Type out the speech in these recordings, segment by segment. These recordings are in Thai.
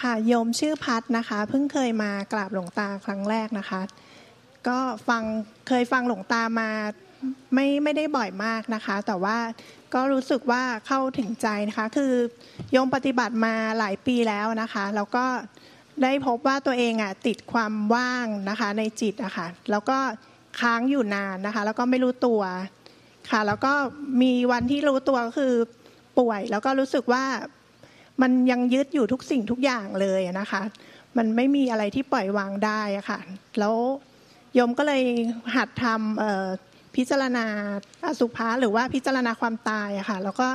ค่ะโยมชื่อพัดนะคะ เพิ่งเคยมากราบหลวงตาครั้งแรกนะคะ ก็ฟังเคยฟังหลวงตามาไม่ไม่ได้บ่อยมากนะคะ แต่ว่าก็รู้สึกว่าเข้าถึงใจนะคะ คือโยมปฏิบัติมาหลายปีแล้วนะคะ แล้วก็ได้พบว่าตัวเองอะติดความว่างนะคะในจิตอะคะ่ะแล้วก็ค้างอยู่นานนะคะ แล้วก็ไม่รู้ตัวค่ะ แล้วก็มีวันที่รู้ตัวก็คือป่วย แล้วก็รู้สึกว่า มันยังยึดอยู่ทุกสิ่งทุกอย่างเลยนะคะ มันไม่มีอะไรที่ปล่อยวางได้อะค่ะ แล้วโยมก็เลยหัดทำพิจารณาอสุภะหรือว่าพิจารณาความตายอะค่ะ แล้วก็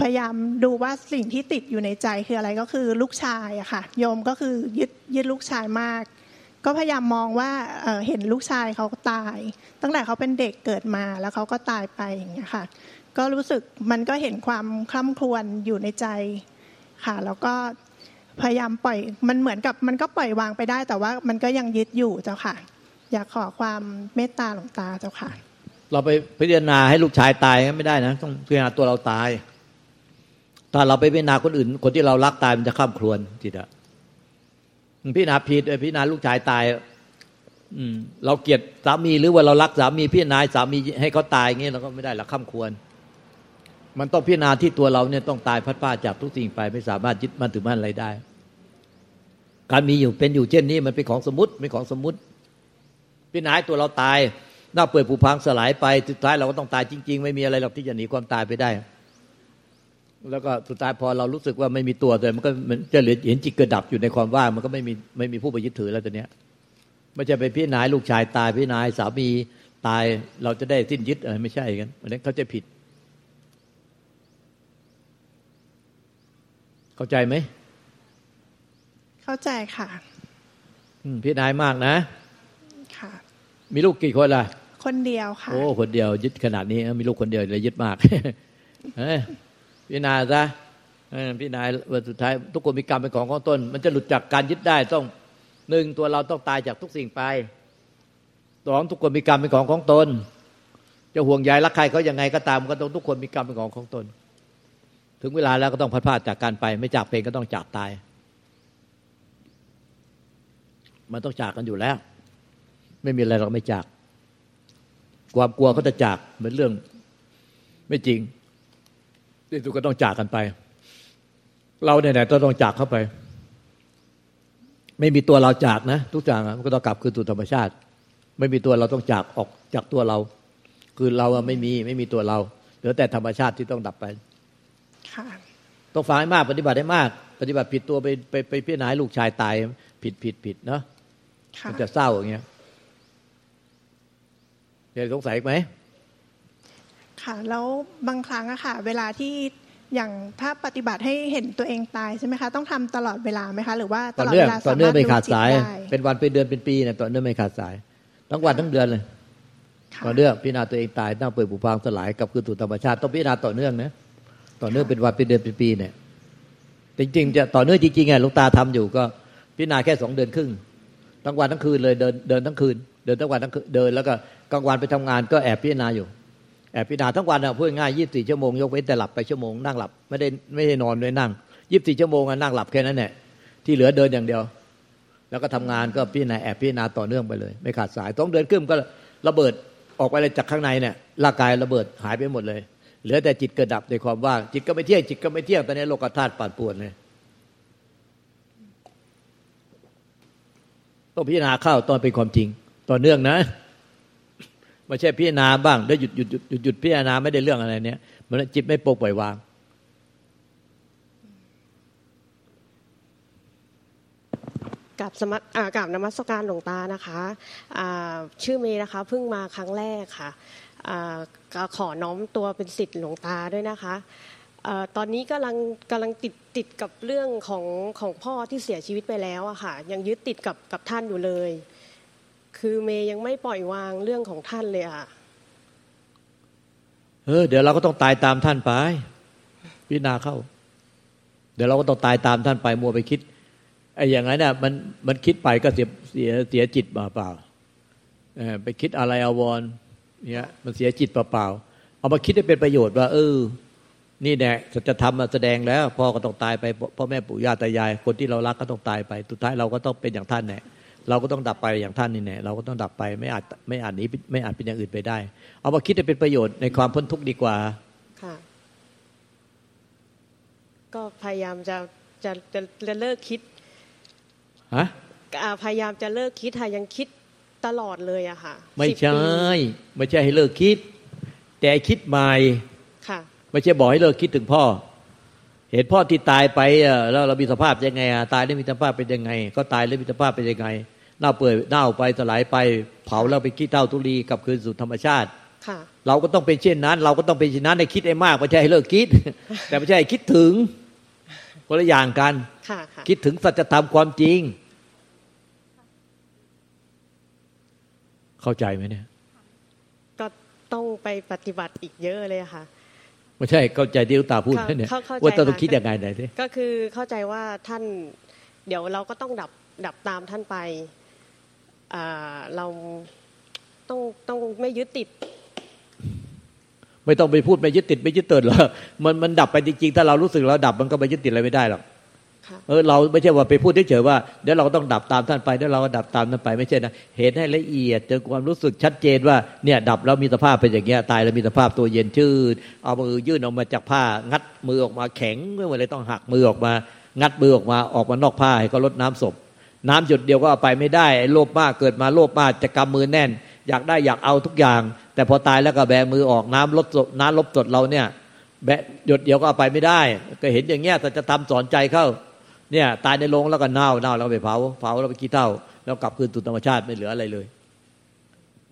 พยายามดูว่าสิ่งที่ติดอยู่ในใจคืออะไรก็คือลูกชายอะค่ะ โยมก็คือยึดยึดลูกชายมาก ก็พยายามมองว่าเห็นลูกชายเขาตาย ตั้งแต่เขาเป็นเด็กเกิดมาแล้วเขาก็ตายไปอย่างเงี้ยค่ะ ก็รู้สึกมันก็เห็นความคล่ำครวญอยู่ในใจ ค่ะ แล้วก็พยายามปล่อยมันเหมือนกับมันก็ปล่อยวางไปได้ แต่ว่ามันก็ยังยึดอยู่เจ้าค่ะ อยากขอความเมตตาหลวงตาเจ้าค่ะ เราไปพิจารณาให้ลูกชายตายไม่ได้นะ ต้องพิจารณาตัวเราตายถ้าเราไปพิจารณาคนอื่น คนที่เรารักตายมันจะข้ามครวนจิตอะพิจารณาผิดพิจารณาลูกชายตาย อืม เราเกลียดสามีหรือว่าเรารักสามีพิจารณาสามีให้เขาตายอย่างเงี้ยเราก็ไม่ได้ละข้ามควร มันต้องพิจารณาที่ตัวเราเนี่ยต้องตายพัดผ้าจากทุกสิ่งไปไม่สามารถยึดมั่นถือมั่นอะไรได้ การมีอยู่เป็นอยู่เช่นนี้มันเป็นของสมมติไม่ของสมมติ พิจารณาตัวเราตายหน้าเปื่อยผุพังสลายไปสุดท้ายเราก็ต้องตายจริง ๆ ไม่มีอะไรหรอกที่จะหนีความตายไปได้ แล้วก็สุดท้ายพอเรารู้สึกว่าไม่มีตัวเลยมันก็มันจะเหลือเห็นจิตเกิดดับอยู่ในความว่างมันก็ไม่มีไม่มีผู้ไปยึดถือแล้วตัวเนี้ยไม่ใช่ไปพิจารณาลูกชายตายพิจารณาสามีตายเราจะได้สิ้นยึดอะไรไม่ใช่กันอันนี้เขาจะผิด เข้าใจไหม เข้าใจค่ะพี่นายมากนะ ค่ะ มีลูกกี่คนล่ะ คนเดียวค่ะ โอ้คนเดียว ยึดขนาดนี้มีลูกคนเดียวเลยยึดมากพี่นายซะพี่นายวันสุดท้าย ทุกคนมีกรรมเป็นของของตนมันจะหลุดจากการยึดได้ต้องหนึ่งตัวเราต้องตายจากทุกสิ่งไปสองทุกคนมีกรรมเป็นของของตน จะห่วงใยรักใครเขายังไงก็ตามก็ต้องทุกคนมีกรรมเป็นของของตน ถึงเวลาแล้วก็ต้องพัดพาจากการไป ไม่จากเป็นก็ต้องจากตาย มันต้องจากกันอยู่แล้ว ไม่มีอะไรเราไม่จาก ความกลัวเขาจะจากเหมือนเรื่อง ไม่จริงที่สุดก็ต้องจากกันไป เราเนี่ยต้องจากเข้าไป ไม่มีตัวเราจากนะ ทุกอย่างมันก็ต้องกลับคืนสู่ธรรมชาติ ไม่มีตัวเราต้องจากออกจากตัวเรา คือเราไม่มีไม่มีตัวเราเหลือแต่ธรรมชาติที่ต้องดับไป ต้องฟังให้มากปฏิบัติให้มาก ปฏิบัติผิดตัวไปไปไปพิจารณาลูกชายตาย ผิดผิดผิดเนาะมันจะเศร้าอย่างเงี้ยเห็นสงสัยไหมค่ะ แล้วบางครั้งอะค่ะ เวลาที่อย่างถ้าปฏิบัติให้เห็นตัวเองตายใช่ไหมคะ ต้องทำตลอดเวลาไหมคะ หรือว่าตลอดเวลาต่อเนื่องไม่ขาดสาย เป็นวันเป็นเดือนเป็นปีเนี่ยต่อเนื่องไม่ขาดสาย ทั้งวันทั้งเดือนเลยต่อเนื่องพิจารณาตัวเองตายตั้งเปิดปุพังสลายกับคืนสู่ธรรมชาติต้องพิจารณาต่อเนื่องนะ ต่อเนื่องเป็นวันเป็นเดือนเป็นปีเนี่ยจริงๆจะต่อเนื่องจริงๆไงลูกตาทำอยู่ก็พิจารณาแค่สองเดือนครึ่งทั้งวันทั้งคืนเลยเดินเดินทั้งคืน เดินทั้งวันทั้งคืนเดินแล้วก็กลางวันไปทำงานก็แอบพิจารณาอยู่ แอบพิจารณาทั้งวันอะพูดง่ายยี่สิบสี่ชั่วโมงยกเว้นแต่หลับไปชั่วโมงนั่งหลับไม่ได้ไม่ได้นอนเลยนั่งยี่สิบสี่ชั่วโมงนั่งหลับแค่นั้นแหละที่เหลือเดินอย่างเดียว แล้วก็ทำงานก็พิจารณาแอบพิจารณาต่อเนื่องไปเลย ไม่ขาดสายต้องเดินขึ้นก็ระเบิดออกไปเลยจากข้างในเนี่ยร่างกายระเบิดหายไปหมดเลย เหลือแต่จิตเกิดดับในความว่าง จิตก็ไม่เที่ยงจิตก็ไม่เที่ยงตอนนี้โลกธาตุปั่นป่วนเลยต้องพิจารณาเข้าตอนเป็นความจริง ต่อเนื่องนะไม่ใช่พิจารณาบ้างแล้วหยุดหยุดหยุดหยุดหยุดพิจารณาไม่ได้เรื่องอะไรเนี้ยมันจิตไม่ปกปล่อยวาง กับสมัครกับนมัสการหลวงตานะคะชื่อเมย์นะคะเพิ่งมาครั้งแรกค่ะ ขอน้อมตัวเป็นสิทธิ์หลวงตาด้วยนะคะตอนนี้กำลังกำลังติดติดกับเรื่องของของพ่อที่เสียชีวิตไปแล้วอะค่ะ ยังยึดติดกับกับท่านอยู่เลย คือเมย์ยังไม่ปล่อยวางเรื่องของท่านเลยอะเออเดี๋ยวเราก็ต้องตายตามท่านไปพิจารณาเข้า เดี๋ยวเราก็ต้องตายตามท่านไปมัวไปคิดไอ้อย่างนั้นเนี่ยมันมันคิดไปก็เสียเสียเสียจิตเปล่าไปคิดอะไรอววร เนี่ยมันเสียจิตเปล่าๆเอามาคิดให้เป็นประโยชน์ว่า เออ นี่แน่สัจธรรมมาแสดงแล้วพ่อก็ต้องตายไปพ่อแม่ปู่ย่าตายาย คนที่เรารักก็ต้องตายไปสุดท้ายเราก็ต้องเป็นอย่างท่านแน่เราก็ต้องดับไปอย่างท่านนี่แน่เราก็ต้องดับไปไม่อาจไม่อาจหนีไม่อาจเป็นอย่างอื่นไปได้ เอามาคิดให้เป็นประโยชน์ในความพ้นทุกข์ดีกว่าค่ะก็พยายามจะจะจะจะเลิกคิดฮะอ่าพยายามจะเลิกคิดค่ะยังคิด ตลอดเลยอะค่ะ ไม่สิบใช่ปีไม่ใช่ให้เลิกคิด แต่คิดใหม่ค่ะไม่ใช่บอกให้เลิกคิดถึงพ่อ เห็นพ่อที่ตายไปอะแล้วเรามีสภาพยังไงอะตายแล้วมีสภาพเป็นยังไง ก็ตายแล้วมีสภาพเป็นยังไงเน่าเปื่อยเน่าไปสลายไป เผาแล้วไปขี้เต้าตุลีกลับคืนสู่ธรรมชาติค่ะเราก็ต้องเป็นเช่นนั้น เราก็ต้องเป็นเช่นนั้นในคิดไอ้มากไม่ใช่ให้เลิกคิด แต่ไม่ใช่ให้คิดถึงคนละอย่างกันค่ะค่ะคิดถึงสัจธรรมความจริง เข้าใจไหมเนี่ย ก็ต้องไปปฏิบัติอีกเยอะเลยค่ะไม่ใช่เข้าใจที่ลูกตาพูดค่ะไหมเนี่ยเข้าเข้าใจว่าต้องค่ะคิดยังไงไหนสิก็คือเข้าใจว่าท่าน เดี๋ยวเราก็ต้องดับดับตามท่านไปอ่าเราต้องต้องไม่ยึดติด ไม่ต้องไปพูดไม่ยึดติดไม่ยึดติดหรอกมันมันดับไปจริงๆถ้าเรารู้สึกเราดับมันก็ไปยึดติดอะไรไม่ได้หรอกค่ะ เออเราไม่ใช่ว่าไปพูดเฉยๆว่าเดี๋ยวเราต้องดับตามท่านไปเดี๋ยวเราก็ดับตามท่านไปไม่ใช่นะเห็นให้ละเอียดจนความรู้สึกชัดเจนว่าเนี่ยดับแล้วมีสภาพเป็นอย่างเงี้ยตายแล้วมีสภาพตัวเย็นชืดเอามือยื่นออกมาจากผ้า งัดมือออกมาแข็งไม่ว่าเลยต้องหักมือออกมา งัดมือออกมาออกมานอกผ้าให้เขาลดน้ำศพ น้ำหยดเดียวก็เอาไปไม่ได้ไอ้โลภมากเกิดมาโลภมากจะกำมือแน่น อยากได้อยากเอาทุกอย่าง แต่พอตายแล้วก็แบมือออกน้ำลดศพน้ำลบศพเราเนี่ยแบหยดเดียวก็เอาไปไม่ได้ ก็เห็นอย่างเงี้ยแต่จะทำสอนใจเข้า เนี่ย ตายในโรงแล้วก็เน่าเน่าแล้วก็ไปเผาเผาแล้วไปขี้เท่า แล้วกลับคืนสู่ธรรมชาติไม่เหลืออะไรเลย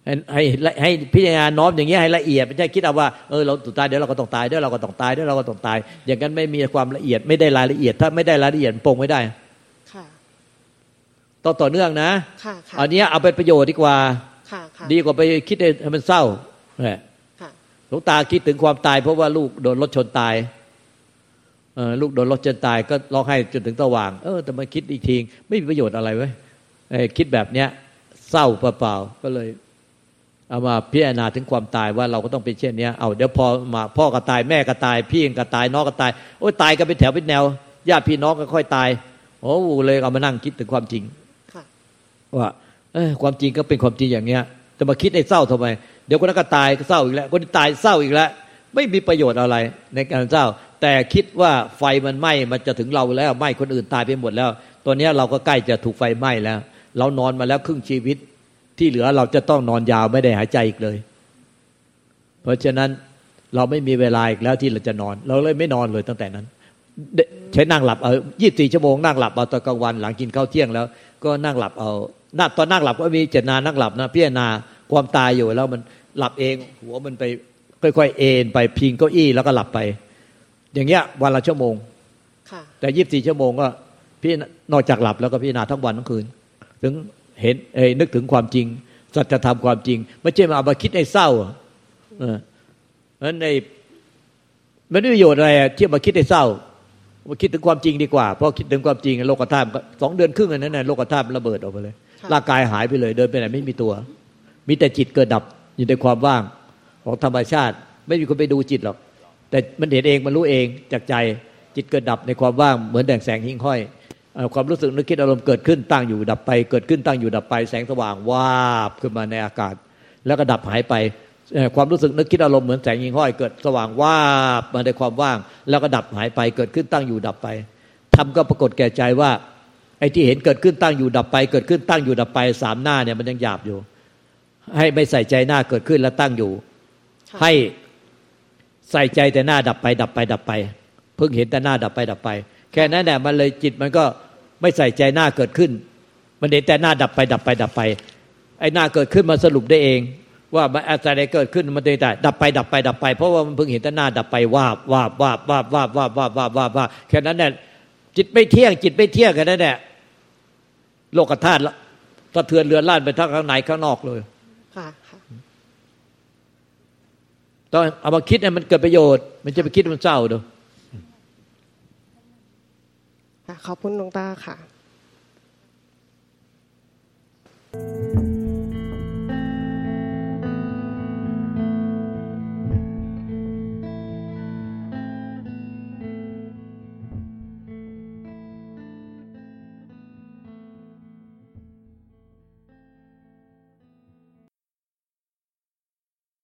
ให้ให้ให้พิจารณาน้อมอย่างเงี้ยให้ละเอียดไม่ใช่คิดเอาว่าเออเราสุดท้ายเดี๋ยวเราก็ต้องตายเดี๋ยวเราก็ต้องตายเดี๋ยวเราก็ต้องตาย อย่างนั้นไม่มีความละเอียดไม่ได้รายละเอียด ถ้าไม่ได้รายละเอียดปรงไม่ได้ค่ะต้องต่อเนื่องนะค่ะค่ะอันเนี้ยเอาเป็นประโยชน์ดีกว่าค่ะค่ะดีกว่าไปคิดให้มันเศร้าเนี่ยค่ะหลวงตาคิดถึงความตายเพราะว่าลูกโดนรถชนตายเออ ลูกโดนรถชนตายก็ร้องไห้จนถึงตะว่าง เออแต่มาคิดอีกทีไม่มีประโยชน์อะไรเว้ยเออคิดแบบเนี้ยเศร้าเปล่าๆก็เลย เอามาพิจารณาถึงความตายว่าเราก็ต้องเป็นเช่นเนี้ยเอาเดี๋ยวพอมาพ่อก็ตายแม่ก็ตาย พี่ก็ตายน้องก็ตายโอ้ยตายกันเป็นแถวเป็นแนวญาติพี่น้องก็ค่อยตายโอ้เลยเอามานั่งคิดถึงความจริงค่ะว่าเอ้ยความจริงก็เป็นความจริงอย่างเนี้ยจะมาคิดให้เศร้าทำไม เดี๋ยวคนนั้นก็ตายก็เศร้าอีกแล้ว คนที่ตายเศร้าอีกแล้ว ไม่มีประโยชน์อะไรในการเศร้า แต่คิดว่าไฟมันไหม้มันจะถึงเราแล้วไหม้คนอื่นตายไปหมดแล้ว ตัวนี้เราก็ใกล้จะถูกไฟไหม้แล้ว เรานอนมาแล้วครึ่งชีวิตที่เหลือเราจะต้องนอนยาวไม่ได้หายใจอีกเลย เพราะฉะนั้นเราไม่มีเวลาอีกแล้วที่เราจะนอน เราเลยไม่นอนเลยตั้งแต่นั้นใช้นั่งหลับเอายี่สิบสี่ชั่วโมงนั่งหลับเอาตอนกลางวันหลังกินข้าวเที่ยงแล้ว ก็นั่งหลับเอาหน้าตอนนั่งหลับก็มีเจตนานั่งหลับนะพิจารณาความตายอยู่แล้วมันหลับเอง หัวมันไปค่อยๆเอนไปพิงเก้าอี้แล้วก็หลับไป อย่างเงี้ยวันละชั่วโมงค่ะแต่ยี่สิบสี่ชั่วโมงก็พี่นอกจากหลับแล้วก็พิจารณาทั้งวันทั้งคืน ถึงเห็นเอ้ยนึกถึงความจริง สัจธรรมความจริง ไม่ใช่มาเอามาคิดให้เศร้าอะเออเพราะฉะนั้นในมันไม่มีประโยชน์อะไรอะที่มาคิดให้เศร้ามาคิดถึงความจริงดีกว่าเพราะคิดถึงความจริงโลกธาตุมันก็สองเดือนครึ่งอันนั้นน่ะโลกธาตุมันระเบิดออกไปเลยค่ะร่างกายหายไปเลย เดินไปไหนไม่มีตัว มีแต่จิตเกิดดับอยู่ในความว่างของธรรมชาติ ไม่มีคนไปดูจิตหรอก แต่มันเห็นเองมันรู้เองจากใจจิตเกิดดับในความว่างเหมือนแดงแสงหิ่งห้อยเอ่อความรู้สึกนึกคิดอารมณ์เกิดขึ้นตั้งอยู่ดับไป เกิดขึ้นตั้งอยู่ดับไป แสงสว่างวาบขึ้นมาในอากาศ แล้วก็ดับหายไปเอ่อความรู้สึกนึกคิดอารมณ์เหมือนแสงหิ่งห้อยเกิดสว่างวาบมาในความว่าง แล้วก็ดับหายไป เกิดขึ้นตั้งอยู่ดับไปทำก็ปรากฏแก่ใจว่าไอ้ที่เห็นเกิดขึ้นตั้งอยู่ดับไป เกิดขึ้นตั้งอยู่ดับไปสามหน้าเนี่ยมันยังหยาบอยู่ ให้ไม่ใส่ใจหน้าเกิดขึ้นแล้วตั้งอยู่ค่ะให้ ใส่ใจแต่หน้าดับไป ดับไป ดับไป เพิ่งเห็นแต่หน้าดับไปดับไป แค่นั้นแหละมันเลยจิตมันก็ไม่ใส่ใจหน้าเกิดขึ้น มันเห็นแต่หน้าดับไป ดับไป ดับไป ไอ้หน้าเกิดขึ้นมาสรุปได้เอง ว่ามันอะไรเกิดขึ้นมันเองแต่ดับไป ดับไป ดับไป เพราะว่ามันเพิ่งเห็นแต่หน้าดับไปวาบวาบวาบวาบวาบวาบวาบวาบวาบวาบแค่นั้นแหละจิตไม่เที่ยง จิตไม่เที่ยงแค่นั้นแหละโลกธาตุละสะเทือนเรือนล่านไปทั้งข้างในข้างนอกเลยค่ะ้องเอามาคิดให้มันเกิดประโยชน์ มันจะไปคิดมันเศร้าดูขอบคุณหลวงตาค่ะ